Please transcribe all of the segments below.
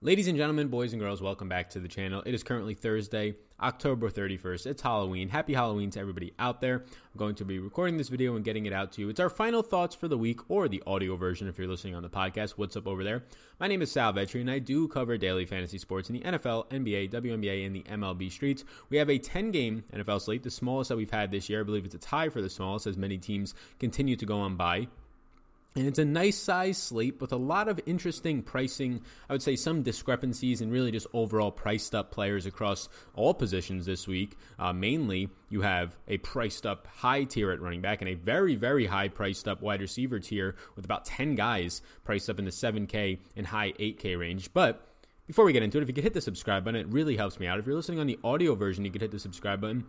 Ladies and gentlemen, boys and girls, welcome back to the channel. It is currently Thursday, October 31st. It's Halloween. Happy Halloween to everybody out there. I'm going to be recording this video and getting it out to you. It's our final thoughts for the week, or the audio version if you're listening on the podcast. What's up over there? My name is Sal Vetri, and I do cover daily fantasy sports in the NFL, NBA, WNBA, and the MLB streets. We have a 10 game NFL slate, the smallest that we've had this year. I believe it's a tie for the smallest as many teams continue to go on bye. And it's a nice size slate with a lot of interesting pricing. I would say some discrepancies and really just overall priced up players across all positions this week. Uh, mainly, you have a priced up high tier at running back and a very, very high priced up wide receiver tier with about 10 guys priced up in the 7K and high 8K range. But before we get into it, if you could hit the subscribe button, it really helps me out. If you're listening on the audio version, you could hit the subscribe button.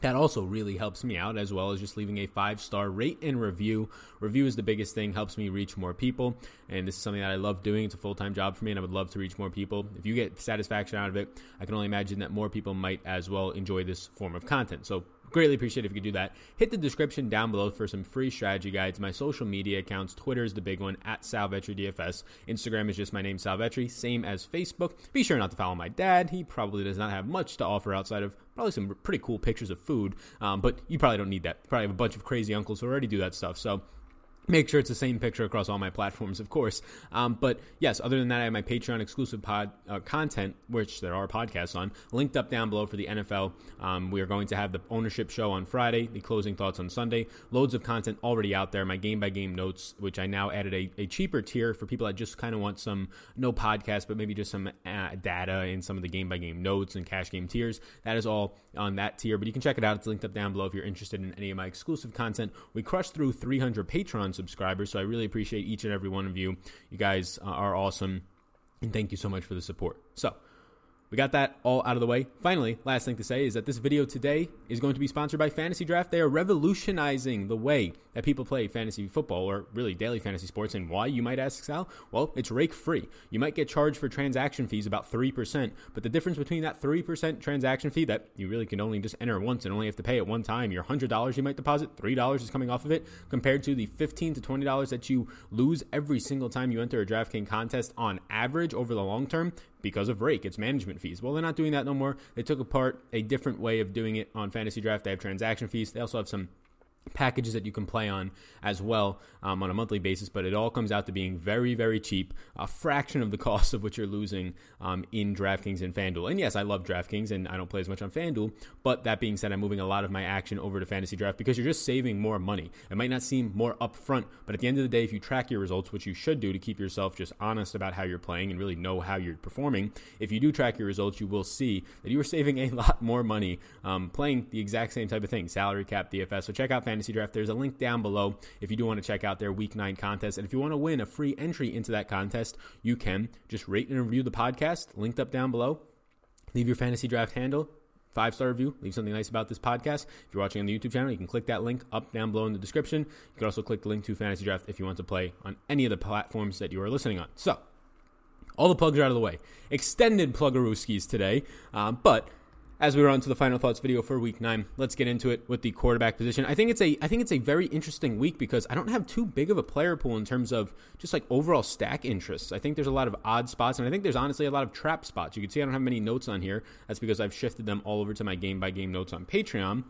That also really helps me out, as well as just leaving a five star rate and review. Review is the biggest thing, helps me reach more people. And this is something that I love doing. It's a full time job for me, and I would love to reach more people. If you get satisfaction out of it, I can only imagine that more people might as well enjoy this form of content. So Greatly appreciate if you could do that. Hit the description down below for some free strategy guides. My social media accounts Twitter is the big one at Salvetri DFS. Instagram is just my name, Salvetri, same as Facebook. Be sure not to follow my dad. He probably does not have much to offer outside of probably some pretty cool pictures of food, um, but you probably don't need that. Probably have a bunch of crazy uncles who already do that stuff. So Make sure it's the same picture across all my platforms, of course. Um, but yes, other than that, I have my Patreon exclusive pod uh, content, which there are podcasts on, linked up down below for the NFL. Um, we are going to have the ownership show on Friday, the closing thoughts on Sunday. Loads of content already out there. My game by game notes, which I now added a, a cheaper tier for people that just kind of want some no podcast, but maybe just some uh, data and some of the game by game notes and cash game tiers. That is all on that tier, but you can check it out. It's linked up down below if you're interested in any of my exclusive content. We crushed through 300 Patreon subscribers, so I really appreciate each and every one of you. You guys are awesome, and thank you so much for the support. So, we got that all out of the way. Finally, last thing to say is that this video today is going to be sponsored by Fantasy Draft. They are revolutionizing the way that people play fantasy football or really daily fantasy sports. And why, you might ask, Sal? Well, it's rake free. You might get charged for transaction fees about 3%, but the difference between that 3% transaction fee that you really can only just enter once and only have to pay it one time, your $100 you might deposit, $3 is coming off of it, compared to the $15 to $20 that you lose every single time you enter a DraftKings contest on average over the long term because of rake. It's management fees. Well they're not doing that no more. They took apart a different way of doing it on fantasy draft. They have transaction fees. They also have some packages that you can play on as well um, on a monthly basis, but it all comes out to being very, very cheap, a fraction of the cost of what you're losing um, in DraftKings and FanDuel. And yes, I love DraftKings and I don't play as much on FanDuel, but that being said, I'm moving a lot of my action over to Fantasy Draft because you're just saving more money. It might not seem more upfront, but at the end of the day, if you track your results, which you should do to keep yourself just honest about how you're playing and really know how you're performing, if you do track your results, you will see that you are saving a lot more money um, playing the exact same type of thing, salary cap, DFS. So check out Fantasy Draft. There's a link down below if you do want to check out their Week 9 contest. And if you want to win a free entry into that contest, you can just rate and review the podcast, linked up down below. Leave your fantasy draft handle, five star review, leave something nice about this podcast. If you're watching on the YouTube channel, you can click that link up down below in the description. You can also click the link to Fantasy Draft if you want to play on any of the platforms that you are listening on. So, all the plugs are out of the way. Extended pluggerooskies today, uh, but as we on to the final thoughts video for week nine, let's get into it with the quarterback position. I think it's a I think it's a very interesting week because I don't have too big of a player pool in terms of just like overall stack interests. I think there's a lot of odd spots, and I think there's honestly a lot of trap spots. You can see I don't have many notes on here. That's because I've shifted them all over to my game by game notes on Patreon.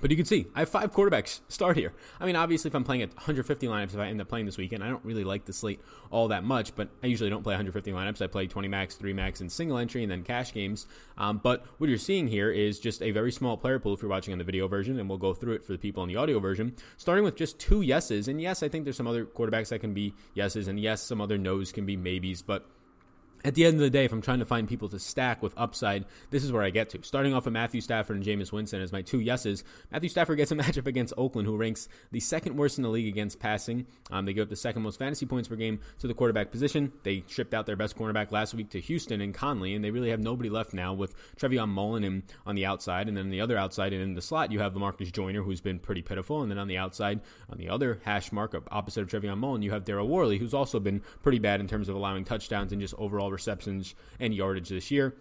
But you can see I have five quarterbacks start here. I mean, obviously, if I'm playing at 150 lineups, if I end up playing this weekend, I don't really like the slate all that much. But I usually don't play 150 lineups. I play 20 max, 3 max, and single entry, and then cash games. Um, but what you're seeing here is just a very small player pool if you're watching on the video version, and we'll go through it for the people on the audio version. Starting with just two yeses, and yes, I think there's some other quarterbacks that can be yeses, and yes, some other nos can be maybes, but at the end of the day, if I'm trying to find people to stack with upside, this is where I get to. Starting off with Matthew Stafford and Jameis Winston as my two yeses. Matthew Stafford gets a matchup against Oakland, who ranks the second worst in the league against passing. Um, they give up the second most fantasy points per game to the quarterback position. They shipped out their best cornerback last week to Houston and Conley, and they really have nobody left now with Trayvon Mullen on the outside, and then on the other outside and in the slot you have Lamarcus Joyner, who's been pretty pitiful, and then on the outside, on the other hash mark opposite of Trayvon Mullen, you have Daryl Worley, who's also been pretty bad in terms of allowing touchdowns and just overall receptions and yardage this year.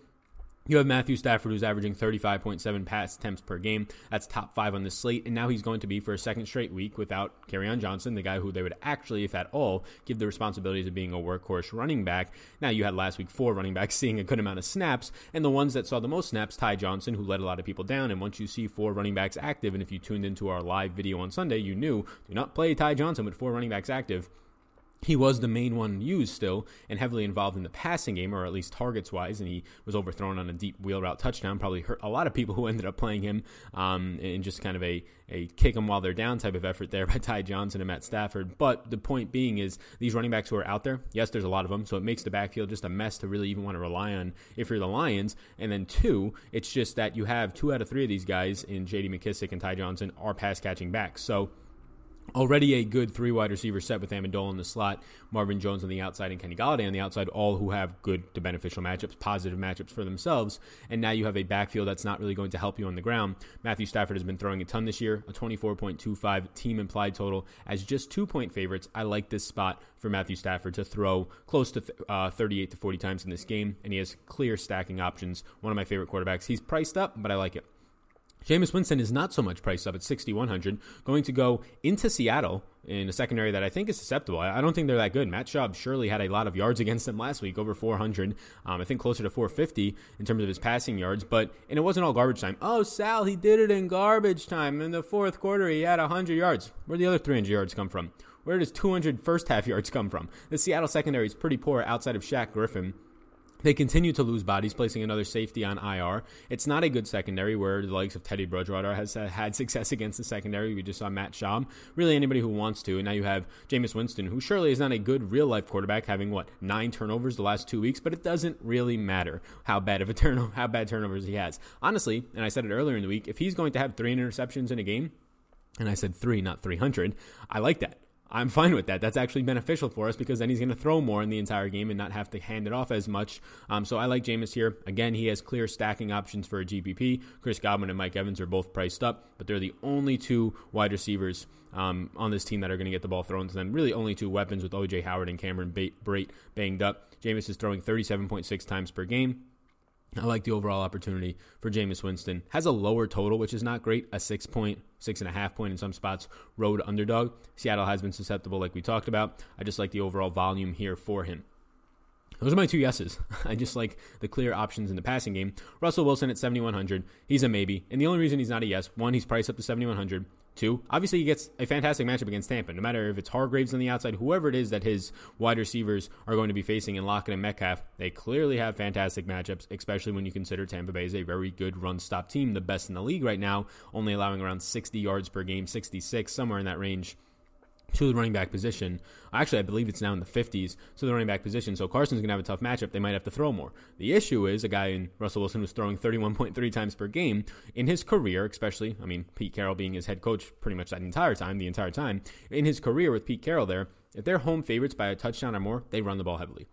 You have Matthew Stafford, who's averaging 35.7 pass attempts per game. That's top five on the slate. And now he's going to be for a second straight week without on Johnson, the guy who they would actually, if at all, give the responsibilities of being a workhorse running back. Now, you had last week four running backs seeing a good amount of snaps. And the ones that saw the most snaps, Ty Johnson, who let a lot of people down. And once you see four running backs active, and if you tuned into our live video on Sunday, you knew do not play Ty Johnson with four running backs active he was the main one used still and heavily involved in the passing game, or at least targets wise, and he was overthrown on a deep wheel route touchdown. Probably hurt a lot of people who ended up playing him um, in just kind of a, a kick them while they're down type of effort there by Ty Johnson and Matt Stafford. But the point being is these running backs who are out there, yes, there's a lot of them, so it makes the backfield just a mess to really even want to rely on if you're the Lions. And then two, it's just that you have two out of three of these guys in J.D. McKissic and Ty Johnson are pass catching backs. So Already a good three wide receiver set with Amendola in the slot, Marvin Jones on the outside, and Kenny Golladay on the outside, all who have good to beneficial matchups, positive matchups for themselves. And now you have a backfield that's not really going to help you on the ground. Matthew Stafford has been throwing a ton this year, a 24.25 team implied total as just two point favorites. I like this spot for Matthew Stafford to throw close to uh, 38 to 40 times in this game, and he has clear stacking options. One of my favorite quarterbacks. He's priced up, but I like it. Jameis Winston is not so much priced up at 6,100, going to go into Seattle in a secondary that I think is susceptible. I don't think they're that good. Matt Schaub surely had a lot of yards against them last week, over 400. Um, I think closer to 450 in terms of his passing yards, but and it wasn't all garbage time. Oh, Sal, he did it in garbage time. In the fourth quarter, he had 100 yards. Where the other 300 yards come from? Where does 200 first half yards come from? The Seattle secondary is pretty poor outside of Shaq Griffin. They continue to lose bodies, placing another safety on IR. It's not a good secondary where the likes of Teddy Bridgewater has uh, had success against the secondary. We just saw Matt Schaub. Really, anybody who wants to. And now you have Jameis Winston, who surely is not a good real life quarterback, having what nine turnovers the last two weeks. But it doesn't really matter how bad of a turn how bad turnovers he has. Honestly, and I said it earlier in the week, if he's going to have three interceptions in a game, and I said three, not 300, I like that. I'm fine with that. That's actually beneficial for us because then he's going to throw more in the entire game and not have to hand it off as much. Um, so I like Jameis here. Again, he has clear stacking options for a GPP. Chris Godwin and Mike Evans are both priced up, but they're the only two wide receivers um, on this team that are going to get the ball thrown to them. Really, only two weapons with OJ Howard and Cameron Brate banged up. Jameis is throwing 37.6 times per game. I like the overall opportunity for Jameis Winston. Has a lower total, which is not great. A six point, six and a half point in some spots. Road underdog. Seattle has been susceptible, like we talked about. I just like the overall volume here for him. Those are my two yeses. I just like the clear options in the passing game. Russell Wilson at 7,100. He's a maybe. And the only reason he's not a yes, one, he's priced up to 7,100. Two, obviously he gets a fantastic matchup against Tampa. No matter if it's Hargreaves on the outside, whoever it is that his wide receivers are going to be facing in Lockett and Metcalf, they clearly have fantastic matchups, especially when you consider Tampa Bay is a very good run stop team, the best in the league right now, only allowing around 60 yards per game, 66, somewhere in that range to the running back position. Actually, I believe it's now in the 50s to the running back position. So Carson's going to have a tough matchup. They might have to throw more. The issue is a guy in Russell Wilson who's throwing 31.3 times per game in his career, especially, I mean, Pete Carroll being his head coach pretty much that entire time, the entire time. In his career with Pete Carroll there, if they're home favorites by a touchdown or more, they run the ball heavily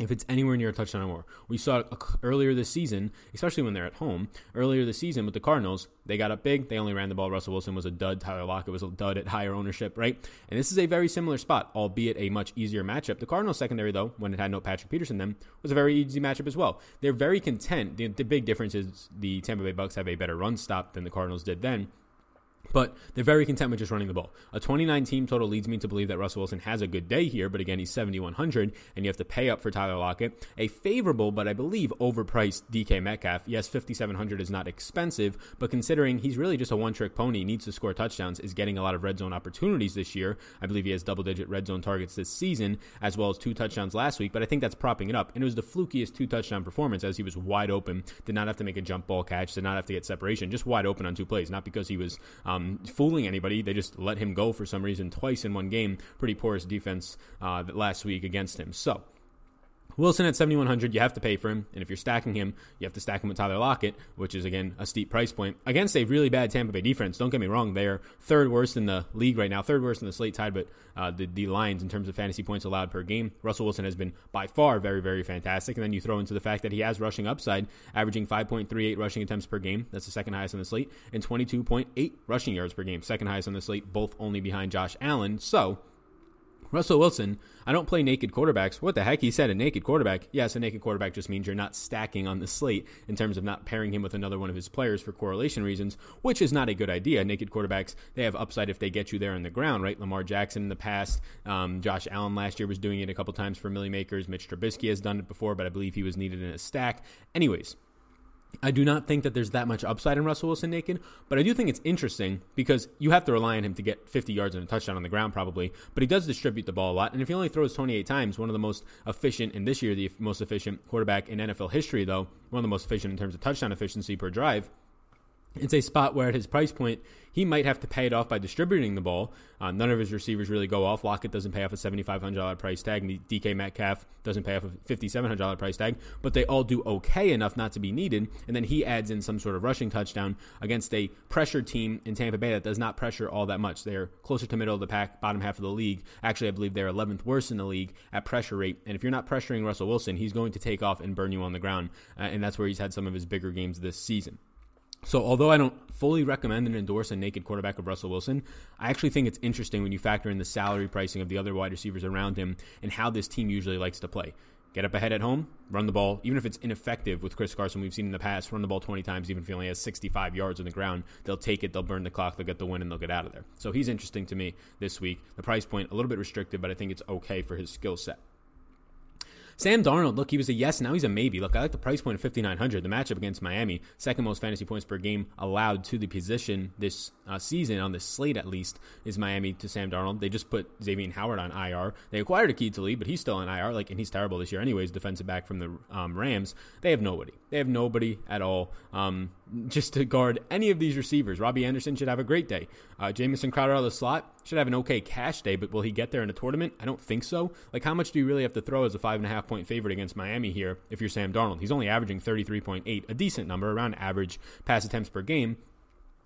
if it's anywhere near a touchdown or more. We saw it uh, earlier this season, especially when they're at home. Earlier this season with the Cardinals, they got up big. They only ran the ball. Russell Wilson was a dud. Tyler Lockett was a dud at higher ownership, right? And this is a very similar spot, albeit a much easier matchup. The Cardinals secondary, though, when it had no Patrick Peterson, then was a very easy matchup as well. They're very content. The, the big difference is the Tampa Bay Bucks have a better run stop than the Cardinals did then. But they're very content with just running the ball. A 29 team total leads me to believe that Russell Wilson has a good day here, but again, he's 7,100, and you have to pay up for Tyler Lockett. A favorable, but I believe overpriced DK Metcalf. Yes, 5,700 is not expensive, but considering he's really just a one trick pony, needs to score touchdowns, is getting a lot of red zone opportunities this year. I believe he has double digit red zone targets this season, as well as two touchdowns last week, but I think that's propping it up. And it was the flukiest two touchdown performance as he was wide open, did not have to make a jump ball catch, did not have to get separation, just wide open on two plays, not because he was. Um, um, fooling anybody. They just let him go for some reason twice in one game. Pretty porous defense uh, last week against him. So Wilson at 7,100, you have to pay for him. And if you're stacking him, you have to stack him with Tyler Lockett, which is, again, a steep price point against a really bad Tampa Bay defense. Don't get me wrong, they're third worst in the league right now, third worst in the slate tied, but uh, the, the Lions in terms of fantasy points allowed per game. Russell Wilson has been by far very, very fantastic. And then you throw into the fact that he has rushing upside, averaging 5.38 rushing attempts per game. That's the second highest on the slate, and 22.8 rushing yards per game, second highest on the slate, both only behind Josh Allen. So, Russell Wilson, I don't play naked quarterbacks. What the heck? He said a naked quarterback. Yes, a naked quarterback just means you're not stacking on the slate in terms of not pairing him with another one of his players for correlation reasons, which is not a good idea. Naked quarterbacks, they have upside if they get you there in the ground, right? Lamar Jackson in the past, um, Josh Allen last year was doing it a couple times for Milly Makers. Mitch Trubisky has done it before, but I believe he was needed in a stack. Anyways, I do not think that there's that much upside in Russell Wilson naked, but I do think it's interesting because you have to rely on him to get 50 yards and a touchdown on the ground probably, but he does distribute the ball a lot. And if he only throws 28 times, one of the most efficient, in this year, the most efficient quarterback in NFL history, though, one of the most efficient in terms of touchdown efficiency per drive, it's a spot where at his price point, he might have to pay it off by distributing the ball. Uh, none of his receivers really go off. Lockett doesn't pay off a $7,500 price tag. DK Metcalf doesn't pay off a $5,700 price tag, but they all do okay enough not to be needed. And then he adds in some sort of rushing touchdown against a pressure team in Tampa Bay that does not pressure all that much. They're closer to middle of the pack, bottom half of the league. Actually, I believe they're 11th worst in the league at pressure rate. And if you're not pressuring Russell Wilson, he's going to take off and burn you on the ground. Uh, and that's where he's had some of his bigger games this season. So, although I don't fully recommend and endorse a naked quarterback of Russell Wilson, I actually think it's interesting when you factor in the salary pricing of the other wide receivers around him and how this team usually likes to play. Get up ahead at home, run the ball, even if it's ineffective with Chris Carson, we've seen in the past, run the ball 20 times, even if he only has 65 yards on the ground. They'll take it, they'll burn the clock, they'll get the win, and they'll get out of there. So he's interesting to me this week. The price point, a little bit restricted, but I think it's okay for his skill set. Sam Darnold, look, he was a yes, now he's a maybe. Look, I like the price point of 5,900. The matchup against Miami, second most fantasy points per game allowed to the position this uh, season, on this slate at least, is Miami to Sam Darnold. They just put Xavier Howard on IR. They acquired Aqib Talib, but he's still on IR, like, and he's terrible this year anyways, defensive back from the um, Rams. They have nobody. They have nobody at all. Um, just to guard any of these receivers. Robbie Anderson should have a great day. Uh, Jamison Crowder out of the slot should have an okay cash day, but will he get there in a tournament? I don't think so. Like, how much do you really have to throw as a five and a half point favorite against Miami here if you're Sam Darnold? He's only averaging 33.8, a decent number, around average pass attempts per game.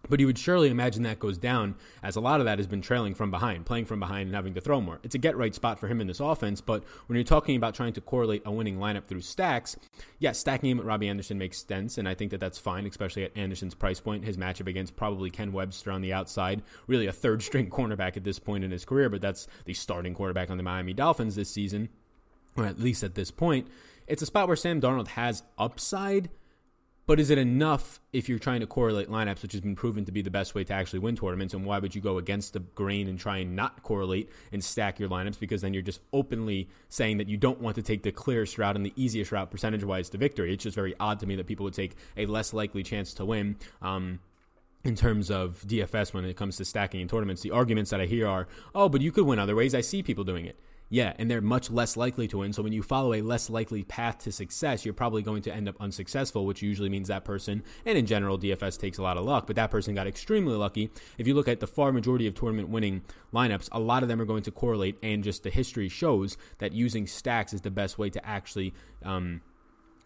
But you would surely imagine that goes down as a lot of that has been trailing from behind, playing from behind and having to throw more. It's a get right spot for him in this offense, but when you're talking about trying to correlate a winning lineup through stacks, yeah, stacking him at Robbie Anderson makes sense, and I think that that's fine, especially at Anderson's price point. His matchup against probably Ken Webster on the outside, really a third string cornerback at this point in his career, but that's the starting quarterback on the Miami Dolphins this season, or at least at this point. It's a spot where Sam Darnold has upside but is it enough if you're trying to correlate lineups, which has been proven to be the best way to actually win tournaments? And why would you go against the grain and try and not correlate and stack your lineups? Because then you're just openly saying that you don't want to take the clearest route and the easiest route percentage wise to victory. It's just very odd to me that people would take a less likely chance to win. Um, in terms of DFS when it comes to stacking in tournaments, the arguments that I hear are, oh, but you could win other ways. I see people doing it. Yeah, and they're much less likely to win. So when you follow a less likely path to success, you're probably going to end up unsuccessful, which usually means that person, and in general, DFS takes a lot of luck, but that person got extremely lucky. If you look at the far majority of tournament winning lineups, a lot of them are going to correlate, and just the history shows that using stacks is the best way to actually. Um,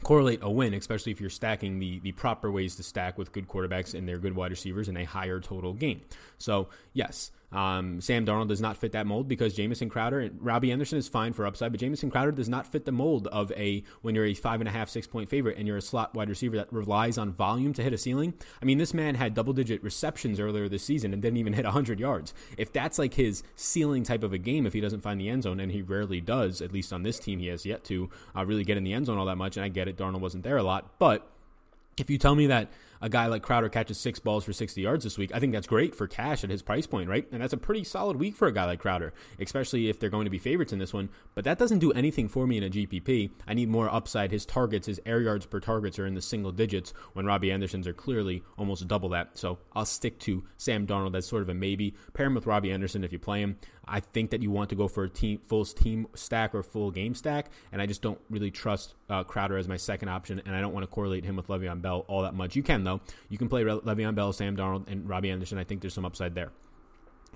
correlate a win, especially if you're stacking the the proper ways to stack with good quarterbacks and their good wide receivers in a higher total game. So yes, um, Sam Darnold does not fit that mold because Jamison Crowder and Robbie Anderson is fine for upside, but Jamison Crowder does not fit the mold of a when you're a five and a half, six point favorite and you're a slot wide receiver that relies on volume to hit a ceiling. I mean, this man had double digit receptions earlier this season and didn't even hit 100 yards. If that's like his ceiling type of a game, if he doesn't find the end zone, and he rarely does, at least on this team, he has yet to uh, really get in the end zone all that much. And I get it, Darnold wasn't there a lot, but if you tell me that a guy like Crowder catches six balls for 60 yards this week, I think that's great for cash at his price point, right? And that's a pretty solid week for a guy like Crowder, especially if they're going to be favorites in this one. But that doesn't do anything for me in a GPP. I need more upside. His targets, his air yards per targets are in the single digits when Robbie Anderson's are clearly almost double that. So I'll stick to Sam Darnold as sort of a maybe. Pair him with Robbie Anderson if you play him. I think that you want to go for a team full team stack or full game stack, and I just don't really trust uh, Crowder as my second option, and I don't want to correlate him with Le'Veon Bell all that much. You can though. You can play Le'Veon Bell, Sam Darnold, and Robbie Anderson. I think there's some upside there.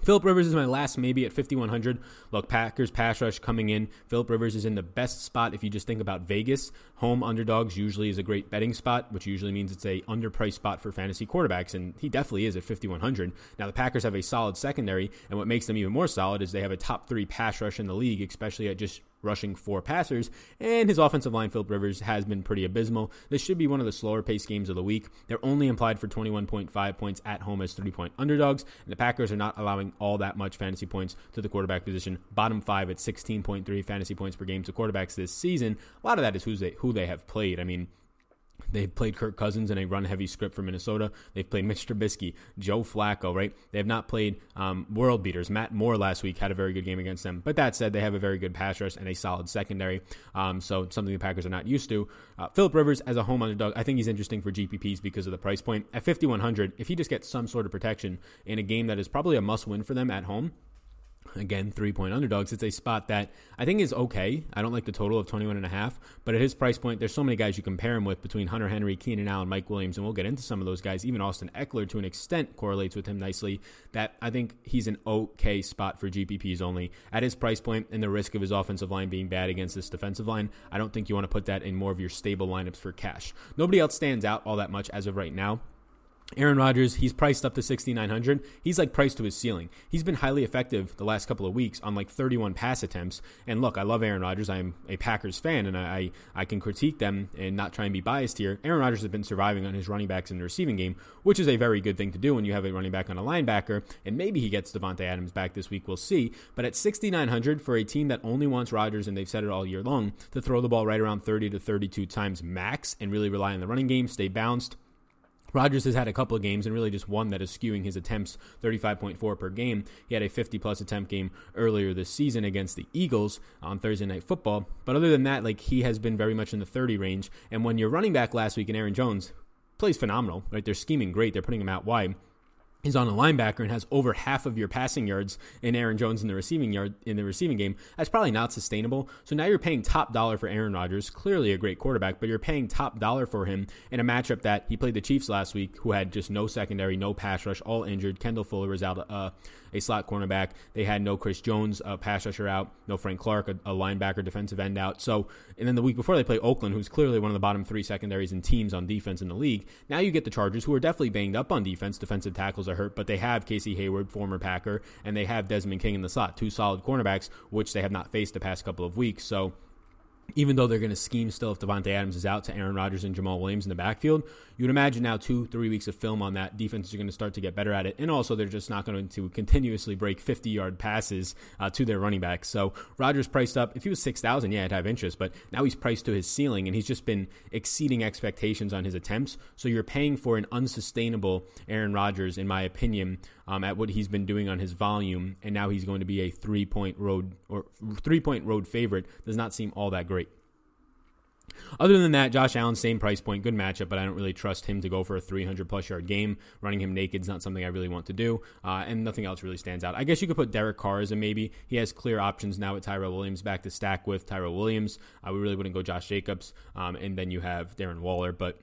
Philip Rivers is my last maybe at 5,100. Look, Packers pass rush coming in. Philip Rivers is in the best spot if you just think about Vegas. Home underdogs usually is a great betting spot, which usually means it's a underpriced spot for fantasy quarterbacks, and he definitely is at 5,100. Now, the Packers have a solid secondary, and what makes them even more solid is they have a top three pass rush in the league, especially at just rushing four passers, and his offensive line, Philip Rivers, has been pretty abysmal. This should be one of the slower paced games of the week. They're only implied for 21.5 points at home as three point underdogs, and the Packers are not allowing all that much fantasy points to the quarterback position. Bottom five at 16.3 fantasy points per game to quarterbacks this season. A lot of that is who they, who they have played. I mean, They've played Kirk Cousins in a run heavy script for Minnesota. They've played Mitch Trubisky, Joe Flacco, right? They have not played um, world beaters. Matt Moore last week had a very good game against them. But that said, they have a very good pass rush and a solid secondary. Um, so something the Packers are not used to. Uh, Philip Rivers as a home underdog, I think he's interesting for GPPs because of the price point. At 5,100, if he just gets some sort of protection in a game that is probably a must win for them at home, again three point underdogs. It's a spot that i think is okay. I don't like the total of 21 and a half but at his price point there's so many guys you can compare him with between hunter henry keenan allen mike williams and we'll get into some of those guys. Even austin Ekeler to an extent correlates with him nicely. That i think he's an okay spot for gpps only. At his price point and the risk of his offensive line being bad against this defensive line i don't think you want to put that in more of your stable lineups for cash. Nobody else stands out all that much as of right now Aaron Rodgers, he's priced up to 6,900. He's like priced to his ceiling. He's been highly effective the last couple of weeks on like 31 pass attempts. And look, I love Aaron Rodgers. I'm a Packers fan and I, I can critique them and not try and be biased here. Aaron Rodgers has been surviving on his running backs in the receiving game, which is a very good thing to do when you have a running back on a linebacker. And maybe he gets Davante Adams back this week. We'll see. But at 6,900 for a team that only wants Rodgers, and they've said it all year long, to throw the ball right around 30 to 32 times max and really rely on the running game, stay bounced Rodgers has had a couple of games and really just one that is skewing his attempts 35.4 per game. He had a 50 plus attempt game earlier this season against the Eagles on Thursday Night Football. But other than that, like he has been very much in the 30 range. And when you're running back last week in Aaron Jones plays phenomenal, right? They're scheming great. They're putting him out wide is on a linebacker and has over half of your passing yards in Aaron Jones in the receiving yard in the receiving game, that's probably not sustainable. So now you're paying top dollar for Aaron Rodgers, clearly a great quarterback, but you're paying top dollar for him in a matchup that he played the Chiefs last week, who had just no secondary, no pass rush, all injured. Kendall Fuller was out, uh, a slot cornerback. They had no Chris Jones, a pass rusher out, no Frank Clark, a, a linebacker, defensive end out. So, and then the week before they play Oakland, who's clearly one of the bottom three secondaries and teams on defense in the league. Now you get the Chargers, who are definitely banged up on defense. Defensive tackles are hurt, but they have Casey Hayward, former Packer, and they have Desmond King in the slot, two solid cornerbacks, which they have not faced the past couple of weeks. So even though they're going to scheme still if Davante Adams is out to Aaron Rodgers and Jamaal Williams in the backfield, you'd imagine now two, three weeks of film on that, defenses are going to start to get better at it. And also, they're just not going to continuously break 50 yard passes uh, to their running backs. So Rodgers priced up. If he was 6,000, yeah, I'd have interest, but now he's priced to his ceiling and he's just been exceeding expectations on his attempts. So you're paying for an unsustainable Aaron Rodgers, in my opinion, um, at what he's been doing on his volume. And now he's going to be a three point road or three point road favorite. Does not seem all that great. Other than that, Josh Allen, same price point, good matchup, but I don't really trust him to go for a 300 plus yard game. Running him naked is not something I really want to do, uh, and nothing else really stands out. I guess you could put Derek Carr as a maybe. He has clear options now with Tyrell Williams back to stack with Tyrell Williams. Uh, we really wouldn't go Josh Jacobs, um, and then you have Darren Waller, but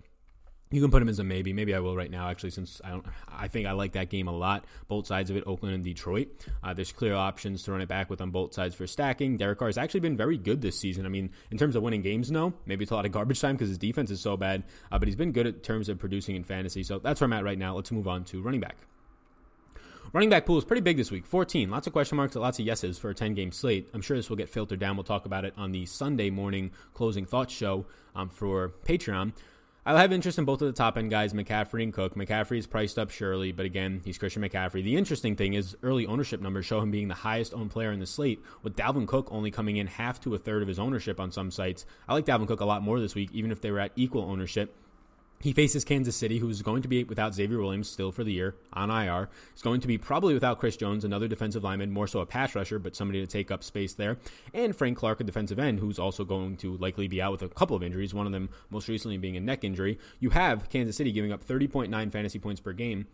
you can put him as a maybe. Maybe I will right now, actually, since I don't. I think I like that game a lot. Both sides of it, Oakland and Detroit. Uh, there's clear options to run it back with on both sides for stacking. Derek Carr has actually been very good this season. I mean, in terms of winning games, no. Maybe it's a lot of garbage time because his defense is so bad, uh, but he's been good in terms of producing in fantasy. So that's where I'm at right now. Let's move on to running back. Running back pool is pretty big this week 14. Lots of question marks, lots of yeses for a 10 game slate. I'm sure this will get filtered down. We'll talk about it on the Sunday morning closing thoughts show um, for Patreon. I have interest in both of the top end guys, McCaffrey and Cook. McCaffrey is priced up surely, but again, he's Christian McCaffrey. The interesting thing is early ownership numbers show him being the highest owned player in the slate, with Dalvin Cook only coming in half to a third of his ownership on some sites. I like Dalvin Cook a lot more this week, even if they were at equal ownership. He faces Kansas City, who's going to be without Xavier Williams still for the year on IR. He's going to be probably without Chris Jones, another defensive lineman, more so a pass rusher, but somebody to take up space there. And Frank Clark, a defensive end, who's also going to likely be out with a couple of injuries, one of them most recently being a neck injury. You have Kansas City giving up 30.9 fantasy points per game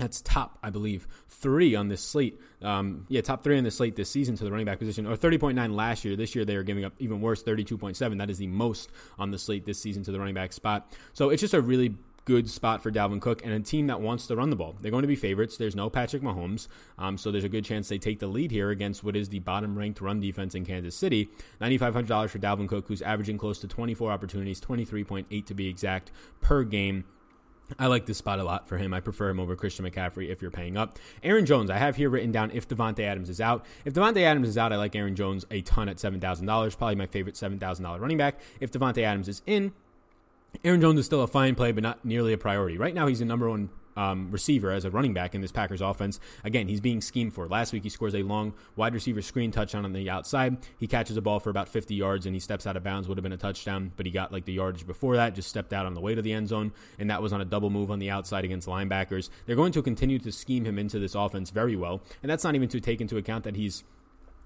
that's top, I believe, three on this slate. Um, yeah, top three on the slate this season to the running back position, or 30.9 last year. This year they are giving up even worse, 32.7. That is the most on the slate this season to the running back spot. So it's just a really good spot for Dalvin Cook and a team that wants to run the ball. They're going to be favorites. There's no Patrick Mahomes, um, so there's a good chance they take the lead here against what is the bottom ranked run defense in Kansas City. $9,500 for Dalvin Cook, who's averaging close to 24 opportunities, 23.8 to be exact, per game. I like this spot a lot for him. I prefer him over Christian McCaffrey if you're paying up. Aaron Jones, I have here written down if Davante Adams is out. If Davante Adams is out, I like Aaron Jones a ton at $7,000. Probably my favorite $7,000 running back. If Davante Adams is in, Aaron Jones is still a fine play, but not nearly a priority. Right now, he's the number one um, receiver as a running back in this Packers offense. Again, he's being schemed for. Last week, he scores a long wide receiver screen touchdown on the outside. He catches a ball for about 50 yards and he steps out of bounds. Would have been a touchdown, but he got like the yardage before that, just stepped out on the way to the end zone, and that was on a double move on the outside against linebackers. They're going to continue to scheme him into this offense very well, and that's not even to take into account that he's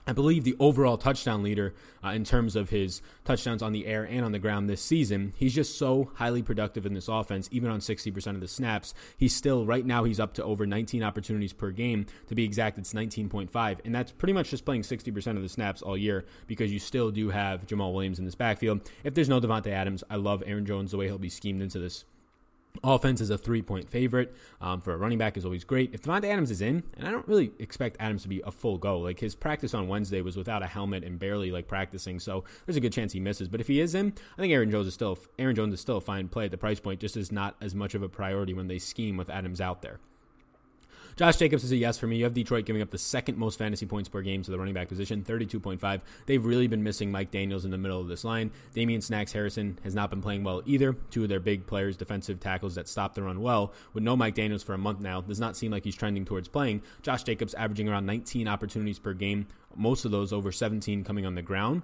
I believe the overall touchdown leader uh, in terms of his touchdowns on the air and on the ground this season. He's just so highly productive in this offense, even on 60% of the snaps. He's still, right now, he's up to over 19 opportunities per game. To be exact, it's 19.5. And that's pretty much just playing 60% of the snaps all year because you still do have Jamaal Williams in this backfield. If there's no Davante Adams, I love Aaron Jones the way he'll be schemed into this Offense is a three point favorite um, for a running back is always great. If Davante Adams is in, and I don't really expect Adams to be a full go, like his practice on Wednesday was without a helmet and barely like practicing, so there's a good chance he misses. But if he is in, I think Aaron Jones is still Aaron Jones is still a fine play at the price point, just is not as much of a priority when they scheme with Adams out there. Josh Jacobs is a yes for me. You have Detroit giving up the second most fantasy points per game to the running back position, 32.5. They've really been missing Mike Daniels in the middle of this line. Damon Snacks Harrison has not been playing well either. Two of their big players, defensive tackles that stop the run well, with no Mike Daniels for a month now, does not seem like he's trending towards playing. Josh Jacobs averaging around 19 opportunities per game, most of those over 17 coming on the ground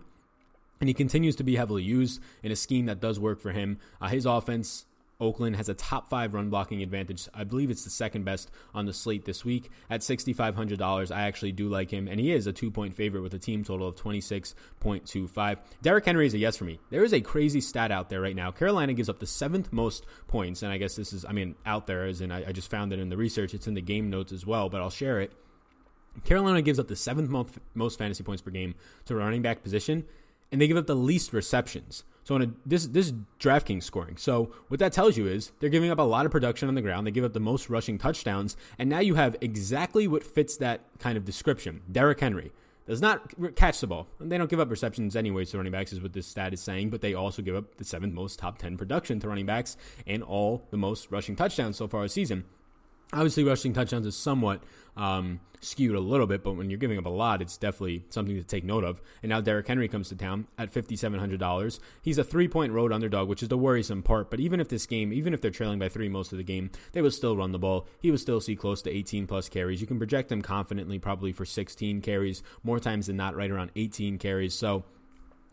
and he continues to be heavily used in a scheme that does work for him. Uh, his offense Oakland has a top five run blocking advantage. I believe it's the second best on the slate this week at $6,500. I actually do like him, and he is a two point favorite with a team total of 26.25. Derrick Henry is a yes for me. There is a crazy stat out there right now. Carolina gives up the seventh most points, and I guess this is, I mean, out there as in I, I just found it in the research. It's in the game notes as well, but I'll share it. Carolina gives up the seventh most, fantasy points per game to running back position, and they give up the least receptions. So on a, this this is DraftKings scoring. So what that tells you is they're giving up a lot of production on the ground. They give up the most rushing touchdowns, and now you have exactly what fits that kind of description. Derrick Henry does not catch the ball. And they don't give up receptions anyways to running backs, is what this stat is saying, but they also give up the seventh most top 10 production to running backs and all the most rushing touchdowns so far this season. Obviously, rushing touchdowns is somewhat um, skewed a little bit, but when you're giving up a lot, it's definitely something to take note of. And now Derrick Henry comes to town at $5,700. He's a three point road underdog, which is the worrisome part. But even if this game, even if they're trailing by three most of the game, they will still run the ball. He will still see close to 18 plus carries. You can project him confidently, probably for 16 carries, more times than not, right around 18 carries. So,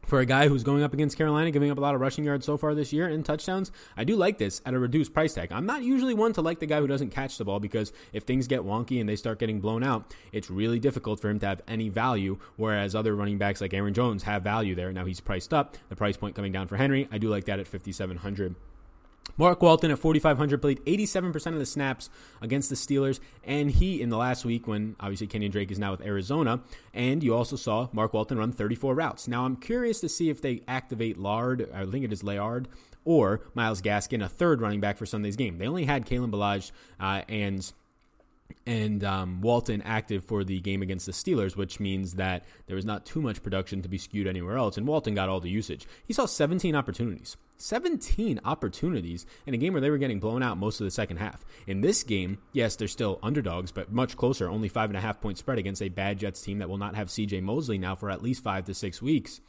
for a guy who's going up against Carolina, giving up a lot of rushing yards so far this year and touchdowns, I do like this at a reduced price tag. I'm not usually one to like the guy who doesn't catch the ball because if things get wonky and they start getting blown out, it's really difficult for him to have any value. Whereas other running backs like Aaron Jones have value there. Now he's priced up. The price point coming down for Henry, I do like that at 5,700. Mark Walton at 4,500 played 87% of the snaps against the Steelers, and he in the last week when obviously Kenyan Drake is now with Arizona, and you also saw Mark Walton run 34 routes. Now I'm curious to see if they activate Lard, I think it is Layard, or Myles Gaskin, a third running back for Sunday's game. They only had Kalen Ballage uh, and and um, Walton active for the game against the Steelers, which means that there was not too much production to be skewed anywhere else, and Walton got all the usage. He saw 17 opportunities. 17 opportunities in a game where they were getting blown out most of the second half. In this game, yes, they're still underdogs, but much closer, only five and a half point spread against a bad Jets team that will not have CJ Mosley now for at least five to six weeks.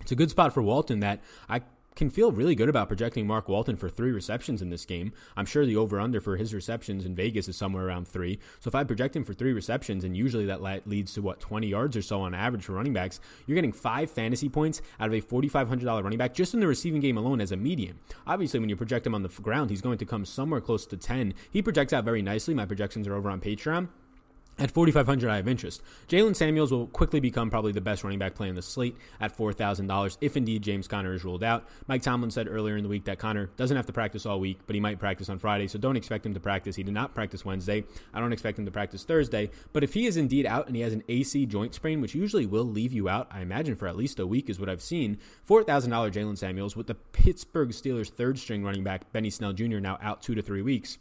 It's a good spot for Walton that I can feel really good about projecting Mark Walton for three receptions in this game. I'm sure the over under for his receptions in Vegas is somewhere around three. So if I project him for three receptions, and usually that leads to what 20 yards or so on average for running backs, you're getting five fantasy points out of a $4,500 running back just in the receiving game alone as a median. Obviously, when you project him on the ground, he's going to come somewhere close to 10. He projects out very nicely. My projections are over on Patreon. At 4,500, I have interest. Jaylen Samuels will quickly become probably the best running back play in the slate at $4,000 if indeed James Conner is ruled out. Mike Tomlin said earlier in the week that Conner doesn't have to practice all week, but he might practice on Friday, so don't expect him to practice. He did not practice Wednesday. I don't expect him to practice Thursday, but if he is indeed out and he has an AC joint sprain, which usually will leave you out, I imagine for at least a week is what I've seen, $4,000 Jaylen Samuels with the Pittsburgh Steelers third string running back Benny Snell Jr. now out two to three weeks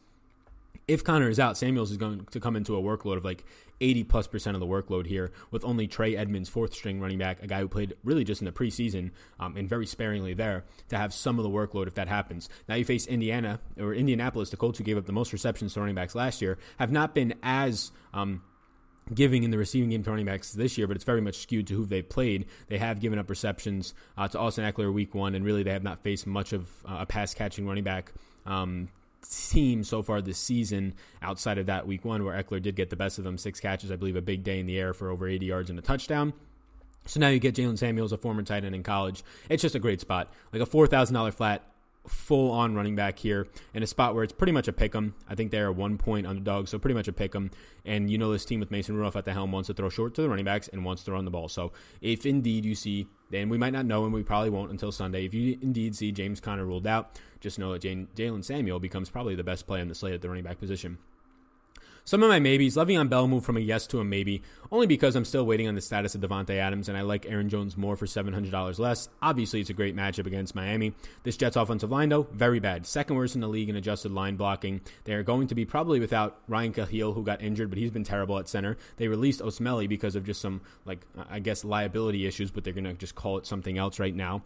if Conner is out, Samuels is going to come into a workload of like 80 plus percent of the workload here, with only Trey Edmunds, fourth string running back, a guy who played really just in the preseason um, and very sparingly there, to have some of the workload if that happens. Now you face Indiana or Indianapolis, the Colts who gave up the most receptions to running backs last year, have not been as um, giving in the receiving game to running backs this year, but it's very much skewed to who they've played. They have given up receptions uh, to Austin Ekeler week one, and really they have not faced much of uh, a pass catching running back. Um, team so far this season outside of that week one where Ekeler did get the best of them, six catches, I believe a big day in the air for over 80 yards and a touchdown. So now you get Jaylen Samuels, a former tight end in college. It's just a great spot. Like a $4,000 flat full on running back here in a spot where it's pretty much a pick 'em. I think they're a one point underdog, so pretty much a pick 'em. And you know this team with Mason Rudolph at the helm wants to throw short to the running backs and wants to run the ball. So if indeed you see, and we might not know, and we probably won't until Sunday. If you indeed see James Conner ruled out, just know that Jaylen Samuel becomes probably the best play on the slate at the running back position. Some of my maybes, Le'Veon Bell moved from a yes to a maybe, only because I'm still waiting on the status of Davante Adams, and I like Aaron Jones more for $700 less. Obviously, it's a great matchup against Miami. This Jets offensive line, though, very bad. Second worst in the league in adjusted line blocking. They are going to be probably without Ryan Kalil, who got injured, but he's been terrible at center. They released Osemele because of just some, like, I guess, liability issues, but they're going to just call it something else right now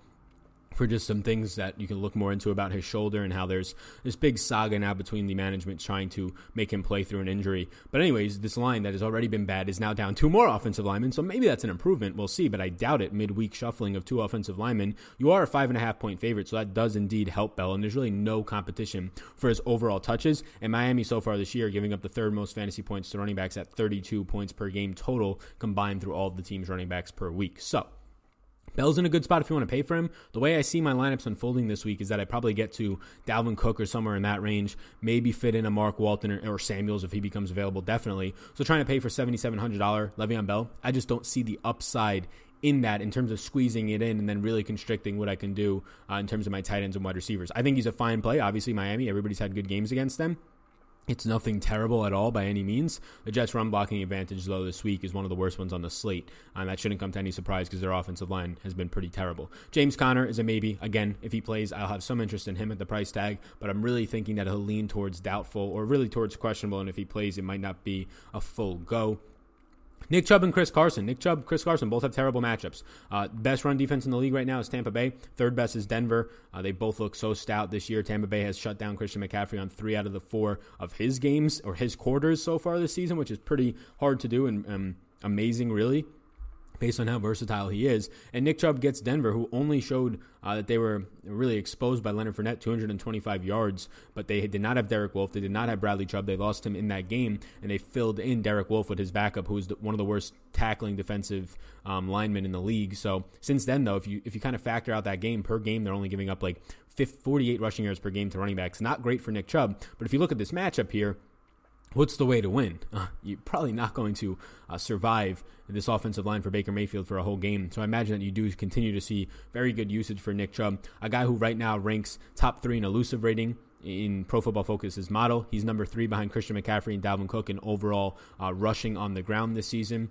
for just some things that you can look more into about his shoulder and how there's this big saga now between the management trying to make him play through an injury. But anyways, this line that has already been bad is now down two more offensive linemen, so maybe that's an improvement. We'll see, but I doubt it. Midweek shuffling of two offensive linemen, you are a five and a half point favorite, so that does indeed help Bell. And there's really no competition for his overall touches. And Miami so far this year, giving up the third most fantasy points to running backs at 32 points per game total combined through all of the team's running backs per week. So Bell's in a good spot if you want to pay for him. The way I see my lineups unfolding this week is that I probably get to Dalvin Cook or somewhere in that range, maybe fit in a Mark Walton or, or Samuels if he becomes available, definitely. So trying to pay for $7,700 Le'Veon Bell, I just don't see the upside in that in terms of squeezing it in and then really constricting what I can do uh, in terms of my tight ends and wide receivers. I think he's a fine play. Obviously, Miami, everybody's had good games against them. It's nothing terrible at all by any means. The Jets' run blocking advantage, though, this week is one of the worst ones on the slate. And that shouldn't come to any surprise because their offensive line has been pretty terrible. James Conner is a maybe. Again, if he plays, I'll have some interest in him at the price tag, but I'm really thinking that he'll lean towards doubtful or really towards questionable. And if he plays, it might not be a full go. Nick Chubb and Chris Carson. Nick Chubb, Chris Carson both have terrible matchups. Uh, best run defense in the league right now is Tampa Bay. Third best is Denver. Uh, they both look so stout this year. Tampa Bay has shut down Christian McCaffrey on three out of the four of his games or his quarters so far this season, which is pretty hard to do and um, amazing, really based on how versatile he is. And Nick Chubb gets Denver, who only showed uh, that they were really exposed by Leonard Fournette, 225 yards, but they did not have Derek Wolfe. They did not have Bradley Chubb. They lost him in that game, and they filled in Derek Wolfe with his backup, who is one of the worst tackling defensive um, linemen in the league. So since then, though, if you if you kind of factor out that game per game, they're only giving up like 48 rushing yards per game to running backs. Not great for Nick Chubb, but if you look at this matchup here What's the way to win? Uh, you're probably not going to uh, survive this offensive line for Baker Mayfield for a whole game. So I imagine that you do continue to see very good usage for Nick Chubb, a guy who right now ranks top three in elusive rating in Pro Football Focus's model. He's number three behind Christian McCaffrey and Dalvin Cook in overall uh, rushing on the ground this season.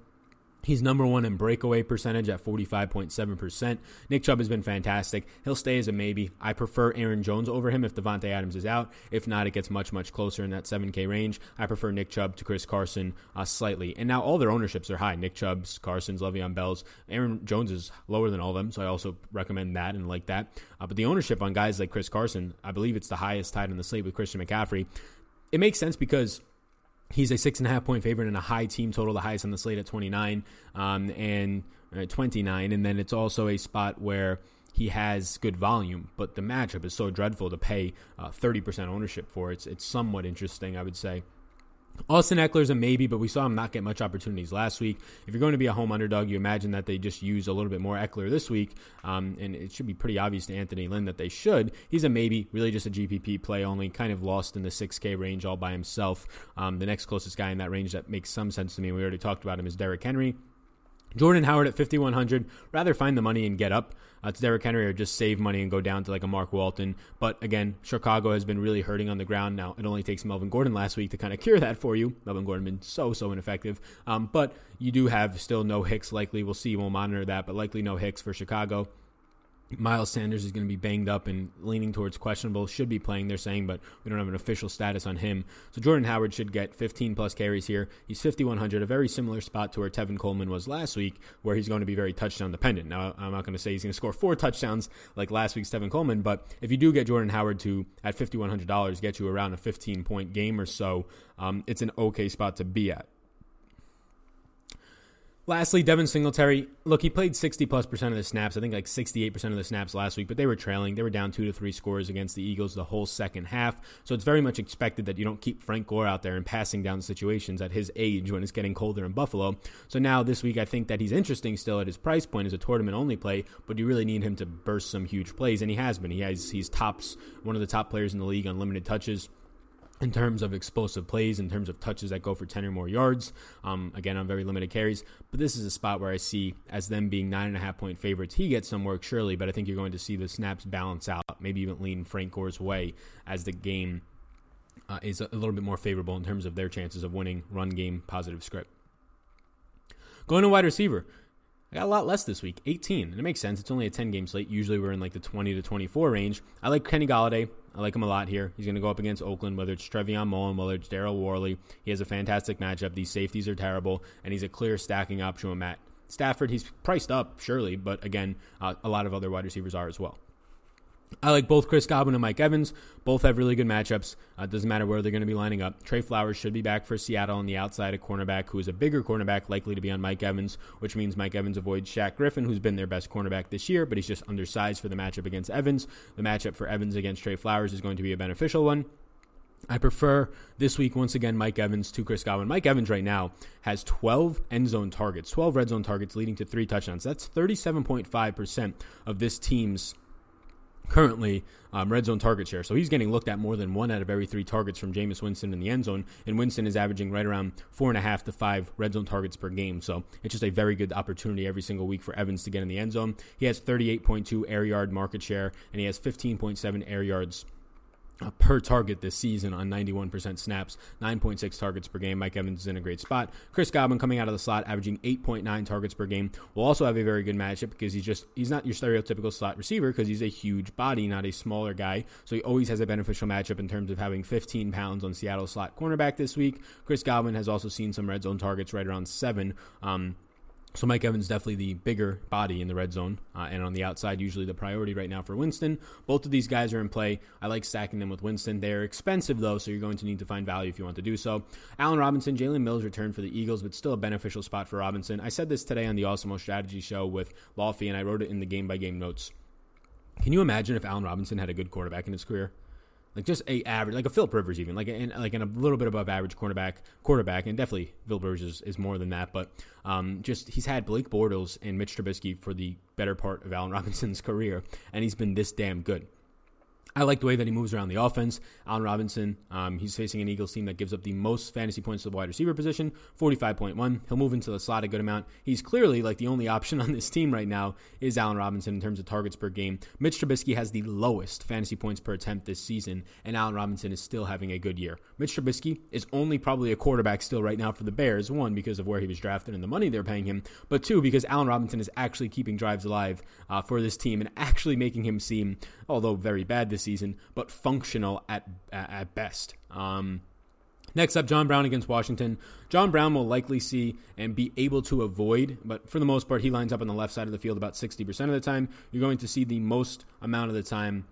He's number one in breakaway percentage at 45.7%. Nick Chubb has been fantastic. He'll stay as a maybe. I prefer Aaron Jones over him if Davante Adams is out. If not, it gets much, much closer in that 7K range. I prefer Nick Chubb to Chris Carson uh, slightly. And now all their ownerships are high. Nick Chubb's, Carson's, Le'Veon Bell's. Aaron Jones is lower than all of them, so I also recommend that and like that. Uh, but the ownership on guys like Chris Carson, I believe it's the highest tied in the slate with Christian McCaffrey. It makes sense because – He's a six and a half point favorite and a high team total, the highest on the slate at 29 um, and uh, 29. And then it's also a spot where he has good volume, but the matchup is so dreadful to pay uh, 30% ownership for. It's, it's somewhat interesting, I would say. Austin Ekeler's a maybe, but we saw him not get much opportunities last week. If you're going to be a home underdog, you imagine that they just use a little bit more Ekeler this week, um, and it should be pretty obvious to Anthony Lynn that they should. He's a maybe, really just a GPP play only, kind of lost in the 6K range all by himself. Um, the next closest guy in that range that makes some sense to me, we already talked about him, is Derrick Henry. Jordan Howard at 5,100. Rather find the money and get up uh, to Derrick Henry or just save money and go down to like a Mark Walton. But again, Chicago has been really hurting on the ground now. It only takes Melvin Gordon last week to kind of cure that for you. Melvin Gordon been so, so ineffective. Um, but you do have still no Hicks likely. We'll see. We'll monitor that, but likely no Hicks for Chicago. Miles Sanders is going to be banged up and leaning towards questionable. Should be playing, they're saying, but we don't have an official status on him. So Jordan Howard should get 15 plus carries here. He's 5,100, a very similar spot to where Tevin Coleman was last week, where he's going to be very touchdown dependent. Now, I'm not going to say he's going to score four touchdowns like last week's Tevin Coleman, but if you do get Jordan Howard to, at $5,100, get you around a 15 point game or so, um, it's an okay spot to be at. Lastly, Devin Singletary. Look, he played 60 plus percent of the snaps. I think like 68 percent of the snaps last week, but they were trailing. They were down two to three scores against the Eagles the whole second half. So it's very much expected that you don't keep Frank Gore out there and passing down situations at his age when it's getting colder in Buffalo. So now this week, I think that he's interesting still at his price point as a tournament only play, but you really need him to burst some huge plays, and he has been. He has he's tops one of the top players in the league on limited touches in terms of explosive plays, in terms of touches that go for 10 or more yards. Um, again, on very limited carries. But this is a spot where I see as them being nine and a half point favorites. He gets some work, surely, but I think you're going to see the snaps balance out, maybe even lean Frank Gore's way as the game uh, is a little bit more favorable in terms of their chances of winning run game positive script. Going to wide receiver. I got a lot less this week, 18. And it makes sense. It's only a 10 game slate. Usually we're in like the 20 to 24 range. I like Kenny Golladay. I like him a lot here. He's going to go up against Oakland, whether it's Trayvon Mullen, whether it's Daryl Worley. He has a fantastic matchup. These safeties are terrible, and he's a clear stacking option with Matt Stafford. He's priced up, surely, but again, uh, a lot of other wide receivers are as well. I like both Chris Godwin and Mike Evans. Both have really good matchups. Uh, doesn't matter where they're going to be lining up. Tre Flowers should be back for Seattle on the outside, a cornerback who is a bigger cornerback, likely to be on Mike Evans, which means Mike Evans avoids Shaq Griffin, who's been their best cornerback this year, but he's just undersized for the matchup against Evans. The matchup for Evans against Tre Flowers is going to be a beneficial one. I prefer this week, once again, Mike Evans to Chris Godwin. Mike Evans right now has 12 end zone targets, 12 red zone targets, leading to three touchdowns. That's 37.5% of this team's currently um, red zone target share. So he's getting looked at more than one out of every three targets from Jameis Winston in the end zone. And Winston is averaging right around four and a half to five red zone targets per game. So it's just a very good opportunity every single week for Evans to get in the end zone. He has 38.2 air yard market share, and he has 15.7 air yards per target this season on 91% snaps, 9.6 targets per game. Mike Evans is in a great spot. Chris Godwin coming out of the slot, averaging 8.9 targets per game, will also have a very good matchup because he's just he's not your stereotypical slot receiver because he's a huge body, not a smaller guy. So he always has a beneficial matchup in terms of having 15 pounds on Seattle slot cornerback this week. Chris Godwin has also seen some red zone targets right around seven. Um, so Mike Evans definitely the bigger body in the red zone, uh, and on the outside, usually the priority right now for Winston. Both of these guys are in play. I like stacking them with Winston. They're expensive though, so you're going to need to find value if you want to do so. Allen Robinson, Jalen Mills returned for the Eagles, but still a beneficial spot for Robinson. I said this today on the Awesemo Strategy Show with Lofty, and I wrote it in the game by game notes. Can you imagine if Allen Robinson had a good quarterback in his career? Like just a average, like a Philip Rivers even, like in, like in a little bit above average cornerback, quarterback, and definitely Philip Rivers is, is more than that. But um, just he's had Blake Bortles and Mitch Trubisky for the better part of Allen Robinson's career, and he's been this damn good. I like the way that he moves around the offense. Allen Robinson, um, he's facing an Eagles team that gives up the most fantasy points to the wide receiver position, 45.1. He'll move into the slot a good amount. He's clearly like the only option on this team right now is Allen Robinson in terms of targets per game. Mitch Trubisky has the lowest fantasy points per attempt this season, and Allen Robinson is still having a good year. Mitch Trubisky is only probably a quarterback still right now for the Bears. One, because of where he was drafted and the money they're paying him, but two, because Allen Robinson is actually keeping drives alive uh, for this team and actually making him seem, although very bad this season, but functional at at best. Um, Next up, John Brown against Washington. John Brown will likely see and be able to avoid, but for the most part, he lines up on the left side of the field about 60% of the time. You're going to see the most amount of the time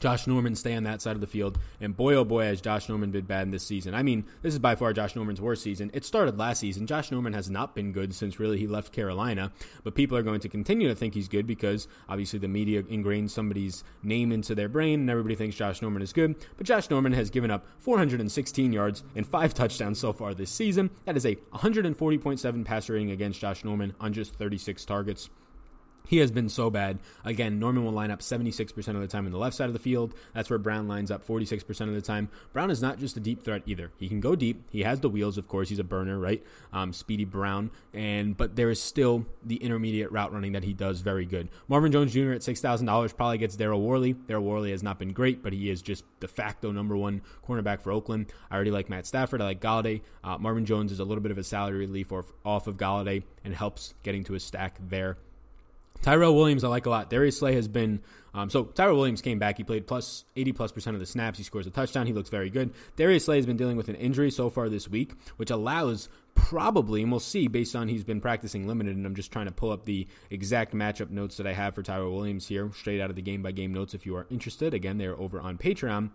Josh Norman stay on that side of the field. And boy, oh boy, has Josh Norman been bad in this season. I mean, this is by far Josh Norman's worst season. It started last season. Josh Norman has not been good since really he left Carolina, but people are going to continue to think he's good because obviously the media ingrains somebody's name into their brain and everybody thinks Josh Norman is good. But Josh Norman has given up 416 yards and five touchdowns so far this season. That is a 140.7 passer rating against Josh Norman on just 36 targets. He has been so bad. Again, Norman will line up 76% of the time in the left side of the field. That's where Brown lines up 46% of the time. Brown is not just a deep threat either. He can go deep. He has the wheels, of course. He's a burner, right? Um, Speedy Brown. And but there is still the intermediate route running that he does very good. Marvin Jones Jr. at $6,000 probably gets Daryl Worley. Daryl Worley has not been great, but he is just de facto number one cornerback for Oakland. I already like Matt Stafford. I like Golladay. Uh, Marvin Jones is a little bit of a salary relief off, of Golladay and helps getting to a stack there. Tyrell Williams, I like a lot. Darius Slay has been um, so Tyrell Williams came back. He played plus 80 plus percent of the snaps. He scores a touchdown. He looks very good. Darius Slay has been dealing with an injury so far this week, which allows probably, and we'll see based on he's been practicing limited. And I'm just trying to pull up the exact matchup notes that I have for Tyrell Williams here, straight out of the game by game notes. If you are interested, again, they're over on Patreon.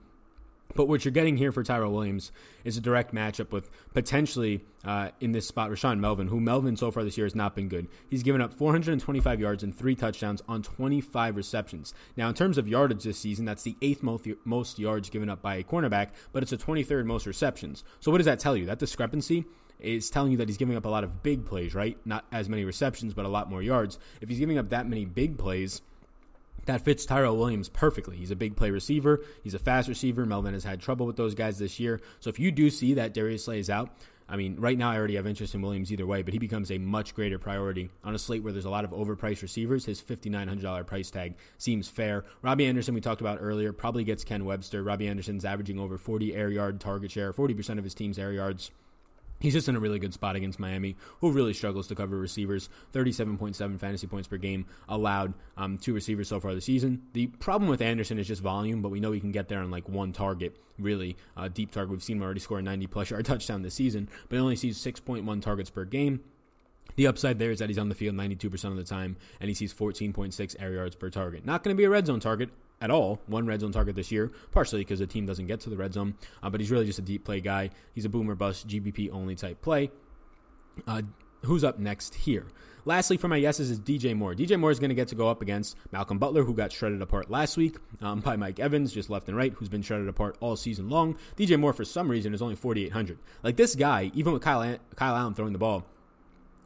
But what you're getting here for Tyrell Williams is a direct matchup with potentially uh, in this spot Rashaan Melvin, who Melvin so far this year has not been good. He's given up 425 yards and three touchdowns on 25 receptions. Now, in terms of yardage this season, that's the eighth most, most yards given up by a cornerback, but it's the 23rd most receptions. So, what does that tell you? That discrepancy is telling you that he's giving up a lot of big plays, right? Not as many receptions, but a lot more yards. If he's giving up that many big plays, that fits Tyrell Williams perfectly. He's a big play receiver. He's a fast receiver. Melvin has had trouble with those guys this year. So if you do see that Darius Slay is out, I mean, right now I already have interest in Williams either way, but he becomes a much greater priority on a slate where there's a lot of overpriced receivers. His $5,900 price tag seems fair. Robbie Anderson, we talked about earlier, probably gets Ken Webster. Robbie Anderson's averaging over 40 air yard target share, 40% of his team's air yards He's just in a really good spot against Miami, who really struggles to cover receivers. 37.7 fantasy points per game allowed um, two receivers so far this season. The problem with Anderson is just volume, but we know he can get there on like one target, really. Uh, deep target. We've seen him already score a 90 plus yard touchdown this season, but he only sees 6.1 targets per game. The upside there is that he's on the field 92% of the time, and he sees 14.6 air yards per target. Not going to be a red zone target at all. One red zone target this year, partially because the team doesn't get to the red zone, uh, but he's really just a deep play guy. He's a boomer bust, GPP only type play. Uh, who's up next here? Lastly, for my yeses is DJ Moore. DJ Moore is going to get to go up against Malcolm Butler, who got shredded apart last week um, by Mike Evans, just left and right, who's been shredded apart all season long. DJ Moore, for some reason, is only 4,800. Like this guy, even with Kyle, Kyle Allen throwing the ball,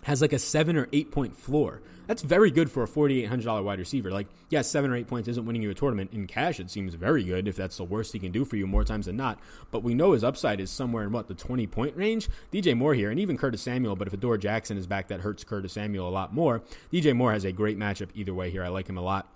has like a seven or eight point floor. That's very good for a $4,800 wide receiver. Like, yes, yeah, seven or eight points isn't winning you a tournament. In cash, it seems very good if that's the worst he can do for you more times than not. But we know his upside is somewhere in what, the 20 point range? DJ Moore here, and even Curtis Samuel, but if Adoree Jackson is back, that hurts Curtis Samuel a lot more. DJ Moore has a great matchup either way here. I like him a lot.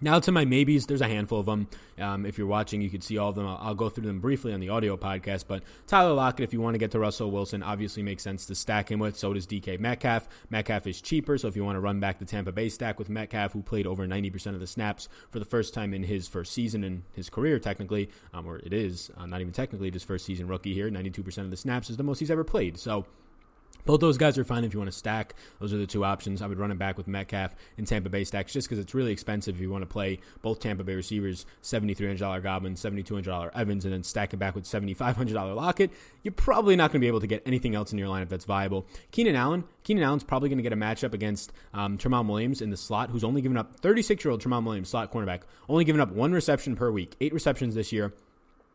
Now to my maybes, there's a handful of them. Um, if you're watching, you can see all of them. I'll, I'll, go through them briefly on the audio podcast. But Tyler Lockett, if you want to get to Russell Wilson, obviously makes sense to stack him with. So does DK Metcalf. Metcalf is cheaper, so if you want to run back the Tampa Bay stack with Metcalf, who played over 90% of the snaps for the first time in his first season in his career, technically, um, or it is uh, not even technically his first season rookie here. 92% of the snaps is the most he's ever played. So both those guys are fine if you want to stack. Those are the two options. I would run it back with Metcalf and Tampa Bay stacks just because it's really expensive if you want to play both Tampa Bay receivers, $7,300 Godwin, $7,200 Evans, and then stack it back with $7,500 Lockett. You're probably not going to be able to get anything else in your lineup that's viable. Keenan Allen, Keenan Allen's probably going to get a matchup against um, Tramon Williams in the slot, who's only given up 36 year old Tramon Williams, slot cornerback, only given up one reception per week, eight receptions this year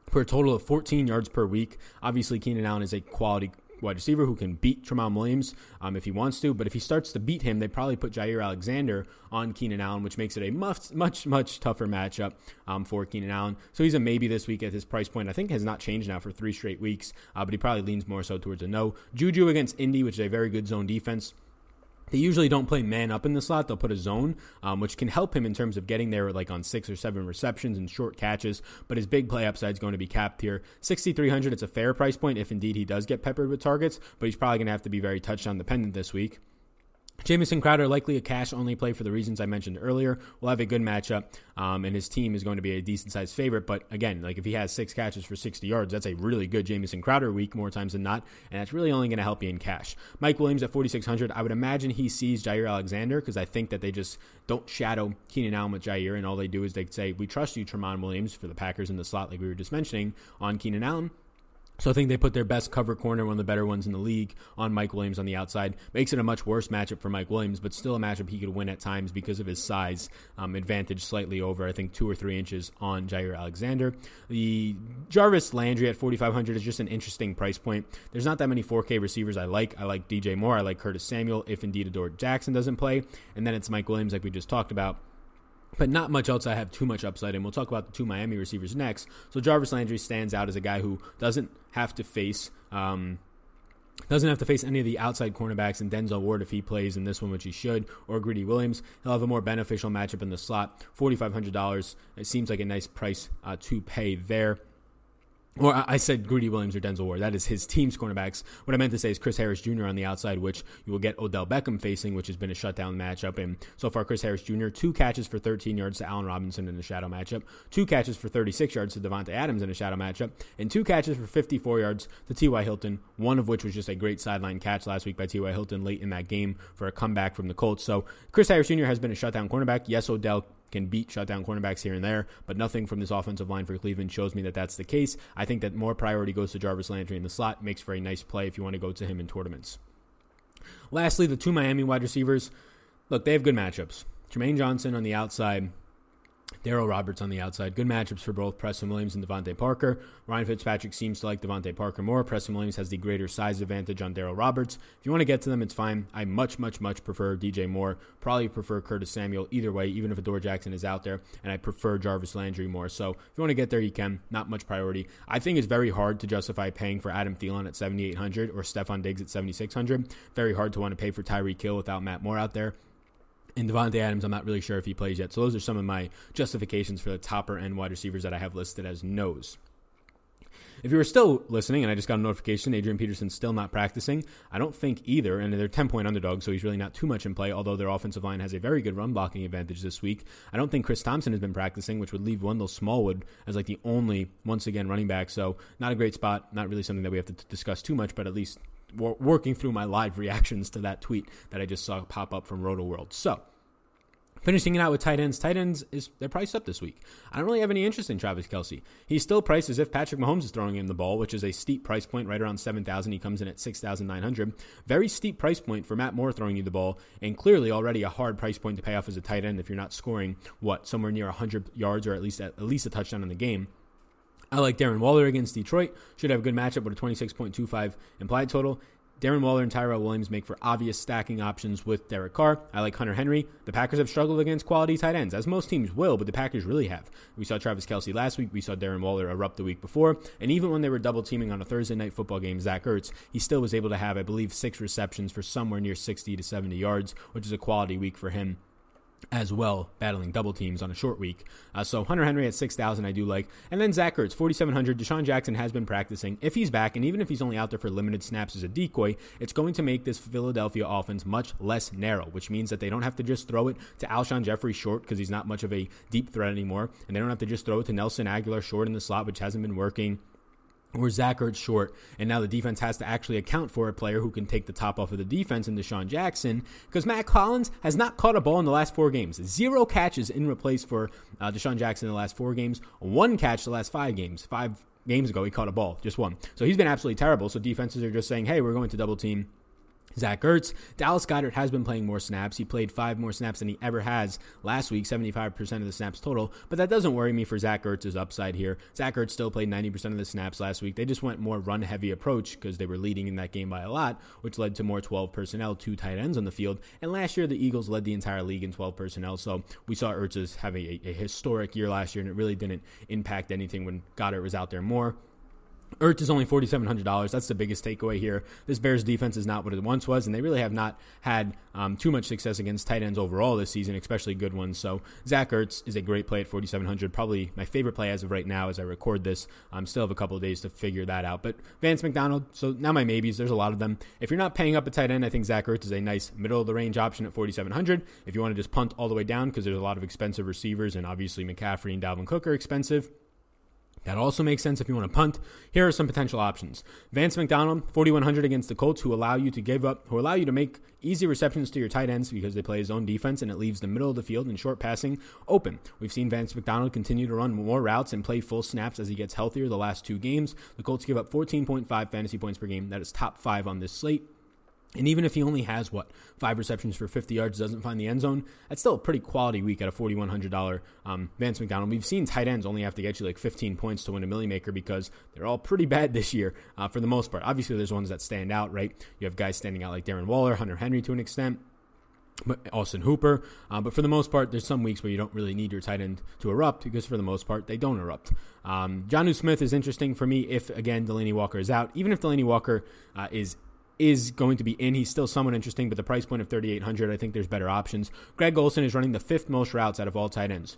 for a total of 14 yards per week. Obviously, Keenan Allen is a quality wide receiver who can beat Tramon Williams um, if he wants to. But if he starts to beat him, they probably put Jaire Alexander on Keenan Allen, which makes it a much, much, much tougher matchup um, for Keenan Allen. So he's a maybe this week at his price point. I think has not changed now for three straight weeks, uh, but he probably leans more so towards a no. Juju against Indy, which is a very good zone defense. They usually don't play man up in the slot. They'll put a zone, um, which can help him in terms of getting there like on six or seven receptions and short catches. But his big play upside is going to be capped here. 6,300, it's a fair price point if indeed he does get peppered with targets, but he's probably going to have to be very touchdown dependent this week. Jamison Crowder, likely a cash only play for the reasons I mentioned earlier, will have a good matchup, um, and his team is going to be a decent sized favorite. But again, like if he has six catches for 60 yards, that's a really good Jamison Crowder week more times than not, and that's really only going to help you in cash. Mike Williams at 4,600, I would imagine he sees Jaire Alexander because I think that they just don't shadow Keenan Allen with Jaire, and all they do is they say, We trust you, Tramon Williams, for the Packers in the slot, like we were just mentioning, on Keenan Allen. So I think they put their best cover corner, one of the better ones in the league, on Mike Williams on the outside. Makes it a much worse matchup for Mike Williams, but still a matchup he could win at times because of his size um, advantage, slightly over I think two or three inches on Jaire Alexander. The Jarvis Landry at 4,500 is just an interesting price point. There's not that many 4K receivers I like. I like DJ Moore. I like Curtis Samuel. If indeed Adoree Jackson doesn't play, and then it's Mike Williams, like we just talked about but not much else I have too much upside in. We'll talk about the two Miami receivers next. So Jarvis Landry stands out as a guy who doesn't have to face um, doesn't have to face any of the outside cornerbacks and Denzel Ward if he plays in this one, which he should, or Greedy Williams. He'll have a more beneficial matchup in the slot. Forty five hundred dollars. It seems like a nice price uh, to pay there. Or I said Greedy Williams or Denzel Ward. That is his team's cornerbacks. What I meant to say is Chris Harris Jr. on the outside, which you will get Odell Beckham facing, which has been a shutdown matchup. And so far, Chris Harris Jr. two catches for 13 yards to Allen Robinson in a shadow matchup, two catches for 36 yards to Davante Adams in a shadow matchup, and two catches for 54 yards to T.Y. Hilton. One of which was just a great sideline catch last week by T.Y. Hilton late in that game for a comeback from the Colts. So Chris Harris Jr. has been a shutdown cornerback. Yes, Odell can beat shutdown cornerbacks here and there, but nothing from this offensive line for Cleveland shows me that that's the case. I think that more priority goes to Jarvis Landry in the slot, makes for a nice play if you want to go to him in tournaments. Lastly, the two Miami wide receivers. Look, they have good matchups. Trumaine Johnson on the outside, Darryl Roberts on the outside. Good matchups for both Preston Williams and DeVante Parker. Ryan Fitzpatrick seems to like DeVante Parker more. Preston Williams has the greater size advantage on Darryl Roberts. If you want to get to them, it's fine. I much, much, much prefer DJ Moore. Probably prefer Curtis Samuel either way, even if Adoree Jackson is out there. And I prefer Jarvis Landry more. So if you want to get there, you can. Not much priority. I think it's very hard to justify paying for Adam Thielen at 7,800 or Stefon Diggs at 7,600. Very hard to want to pay for Tyreek Hill without Matt Moore out there. And Davante Adams, I'm not really sure if he plays yet. So those are some of my justifications for the topper end wide receivers that I have listed as no's. If you were still listening, and I just got a notification, Adrian Peterson's still not practicing, I don't think either, and they're 10 point underdogs, so he's really not too much in play, although their offensive line has a very good run blocking advantage this week. I don't think Chris Thompson has been practicing, which would leave Wendell Smallwood as like the only, once again, running back. So not a great spot, not really something that we have to t- discuss too much, but at least working through my live reactions to that tweet that I just saw pop up from Rotoworld. So, Finishing it out with tight ends. Tight ends is they're priced up this week. I don't really have any interest in Travis Kelce. He's still priced as if Patrick Mahomes is throwing him the ball, which is a steep price point, right around seven thousand. He comes in at six thousand nine hundred. Very steep price point for Matt Moore throwing you the ball, and clearly already a hard price point to pay off as a tight end if you're not scoring what somewhere near hundred yards or at least at, at least a touchdown in the game. I like Darren Waller against Detroit. Should have a good matchup with a 26.25 implied total. Darren Waller and Tyrell Williams make for obvious stacking options with Derek Carr. I like Hunter Henry. The Packers have struggled against quality tight ends, as most teams will, but the Packers really have. We saw Travis Kelce last week. We saw Darren Waller erupt the week before. And even when they were double teaming on a Thursday night football game, Zach Ertz, he still was able to have, I believe, six receptions for somewhere near 60 to 70 yards, which is a quality week for him as well, battling double teams on a short week. Uh, so Hunter Henry at 6,000, I do like. And then Zach Ertz, 4,700. DeSean Jackson has been practicing. If he's back, and even if he's only out there for limited snaps as a decoy, it's going to make this Philadelphia offense much less narrow, which means that they don't have to just throw it to Alshon Jeffery short because he's not much of a deep threat anymore. And they don't have to just throw it to Nelson Agholor short in the slot, which hasn't been working or Zach Ertz short, and now the defense has to actually account for a player who can take the top off of the defense in DeSean Jackson, because Mack Hollins has not caught a ball in the last four games. Zero catches in replace for uh, DeSean Jackson in the last four games, one catch the last five games. Five games ago, he caught a ball, just one. So he's been absolutely terrible. So defenses are just saying, hey, we're going to double team Zach Ertz. Dallas Goedert has been playing more snaps. He played five more snaps than he ever has last week, 75% of the snaps total. But that doesn't worry me for Zach Ertz's upside here. Zach Ertz still played 90% of the snaps last week. They just went more run heavy approach because they were leading in that game by a lot, which led to more 12 personnel, two tight ends on the field. And last year, the Eagles led the entire league in 12 personnel. So we saw Ertz's having a, a historic year last year, and it really didn't impact anything when Goedert was out there more. Ertz is only $4,700. That's the biggest takeaway here. This Bears defense is not what it once was, and they really have not had um, too much success against tight ends overall this season, especially good ones. So Zach Ertz is a great play at 4,700. Probably my favorite play as of right now as I record this. I um, still have a couple of days to figure that out. But Vance McDonald, so now my maybes, there's a lot of them. If you're not paying up a tight end, I think Zach Ertz is a nice middle of the range option at 4,700. If you want to just punt all the way down because there's a lot of expensive receivers, and obviously McCaffrey and Dalvin Cook are expensive. That also makes sense if you want to punt. Here are some potential options. Vance McDonald, 4100 against the Colts, who allow you to give up, who allow you to make easy receptions to your tight ends because they play his own defense and it leaves the middle of the field and short passing open. We've seen Vance McDonald continue to run more routes and play full snaps as he gets healthier the last two games. The Colts give up 14.5 fantasy points per game. That is top five on this slate. And even if he only has what five receptions for 50 yards, doesn't find the end zone, that's still a pretty quality week at a $4,100 um, Vance McDonald. We've seen tight ends only have to get you like 15 points to win a Milly Maker because they're all pretty bad this year uh, for the most part. Obviously, there's ones that stand out, right? You have guys standing out like Darren Waller, Hunter Henry to an extent but Austin Hooper. Uh, but for the most part, there's some weeks where you don't really need your tight end to erupt because for the most part, they don't erupt. Um, Jonnu Smith is interesting for me if, again, Delanie Walker is out. Even if Delanie Walker uh, is is going to be in. He's still somewhat interesting, but the price point of 3,800, I think there's better options. Greg Olsen is running the fifth most routes out of all tight ends.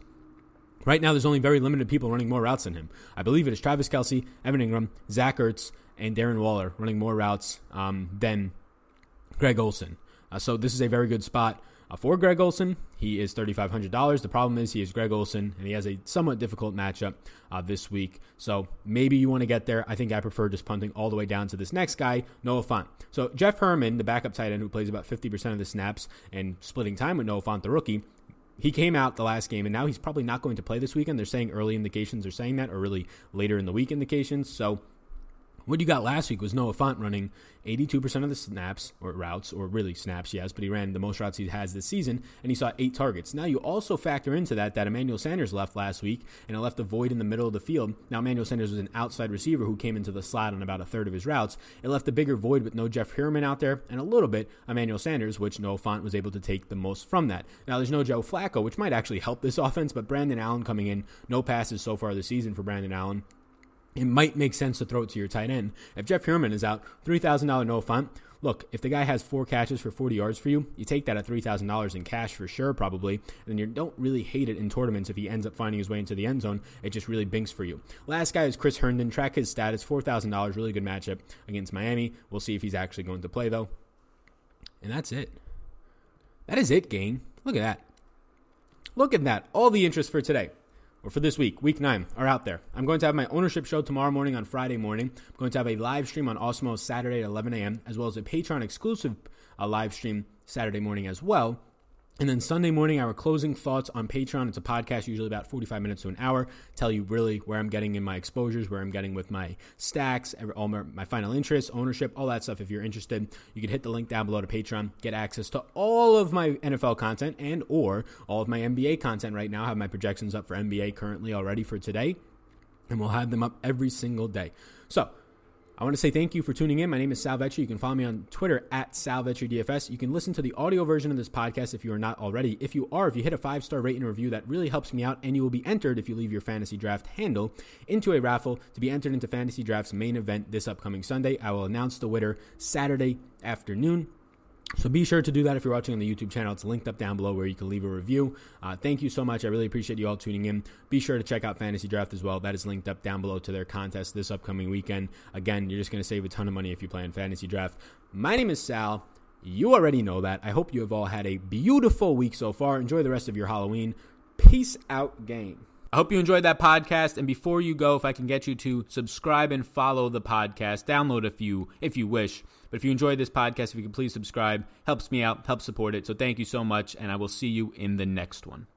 Right now, there's only very limited people running more routes than him. I believe it is Travis Kelce, Evan Engram, Zach Ertz, and Darren Waller running more routes um, than Greg Olsen. Uh, so this is a very good spot uh, for Greg Olsen, he is $3,500. The problem is he is Greg Olsen, and he has a somewhat difficult matchup uh, this week. So maybe you want to get there. I think I prefer just punting all the way down to this next guy, Noah Fant. So Jeff Heuerman, the backup tight end who plays about 50% of the snaps and splitting time with Noah Fant, the rookie, he came out the last game and now he's probably not going to play this weekend. They're saying early indications are saying that, or really later in the week indications. So what you got last week was Noah Fant running 82% of the snaps or routes, or really snaps, yes, but he ran the most routes he has this season, and he saw eight targets. Now you also factor into that that Emmanuel Sanders left last week, and it left a void in the middle of the field. Now Emmanuel Sanders was an outside receiver who came into the slot on about a third of his routes. It left a bigger void with no Jeff Heuerman out there, and a little bit Emmanuel Sanders, which Noah Fant was able to take the most from that. Now there's no Joe Flacco, which might actually help this offense, but Brandon Allen coming in, no passes so far this season for Brandon Allen it might make sense to throw it to your tight end. If Jeff Heuerman is out, $3,000 Noah Fant, look, if the guy has four catches for 40 yards for you, you take that at $3,000 in cash for sure, probably, and you don't really hate it in tournaments if he ends up finding his way into the end zone. It just really binks for you. Last guy is Chris Herndon. Track his status, $4,000, really good matchup against Miami. We'll see if he's actually going to play, though. And that's it. That is it, gang. Look at that. Look at that. All the interest for today or for this week, week nine, are out there. I'm going to have my ownership show tomorrow morning on Friday morning. I'm going to have a live stream on Awesemo Saturday at 11 a.m., as well as a Patreon exclusive uh, live stream Saturday morning as well. And then Sunday morning, our closing thoughts on Patreon. It's a podcast, usually about 45 minutes to an hour. Tell you really where I'm getting in my exposures, where I'm getting with my stacks, all my, my final interest, ownership, all that stuff. If you're interested, you can hit the link down below to Patreon, get access to all of my NFL content and or all of my NBA content right now. I have my projections up for NBA currently already for today, and we'll have them up every single day. So I want to say thank you for tuning in. My name is Sal Vetri. You can follow me on Twitter at SalVetriDFS. You can listen to the audio version of this podcast if you are not already. If you are, if you hit a five star rate and review, that really helps me out, and you will be entered if you leave your fantasy draft handle into a raffle to be entered into Fantasy Draft's main event this upcoming Sunday. I will announce the winner Saturday afternoon. So be sure to do that if you're watching on the YouTube channel. It's linked up down below where you can leave a review. Uh, thank you so much. I really appreciate you all tuning in. Be sure to check out Fantasy Draft as well. That is linked up down below to their contest this upcoming weekend. Again, you're just going to save a ton of money if you play in Fantasy Draft. My name is Sal. You already know that. I hope you have all had a beautiful week so far. Enjoy the rest of your Halloween. Peace out, game. I hope you enjoyed that podcast. And before you go, if I can get you to subscribe and follow the podcast, download a few if you wish. But if you enjoyed this podcast, if you could please subscribe, helps me out, helps support it. So thank you so much, and I will see you in the next one.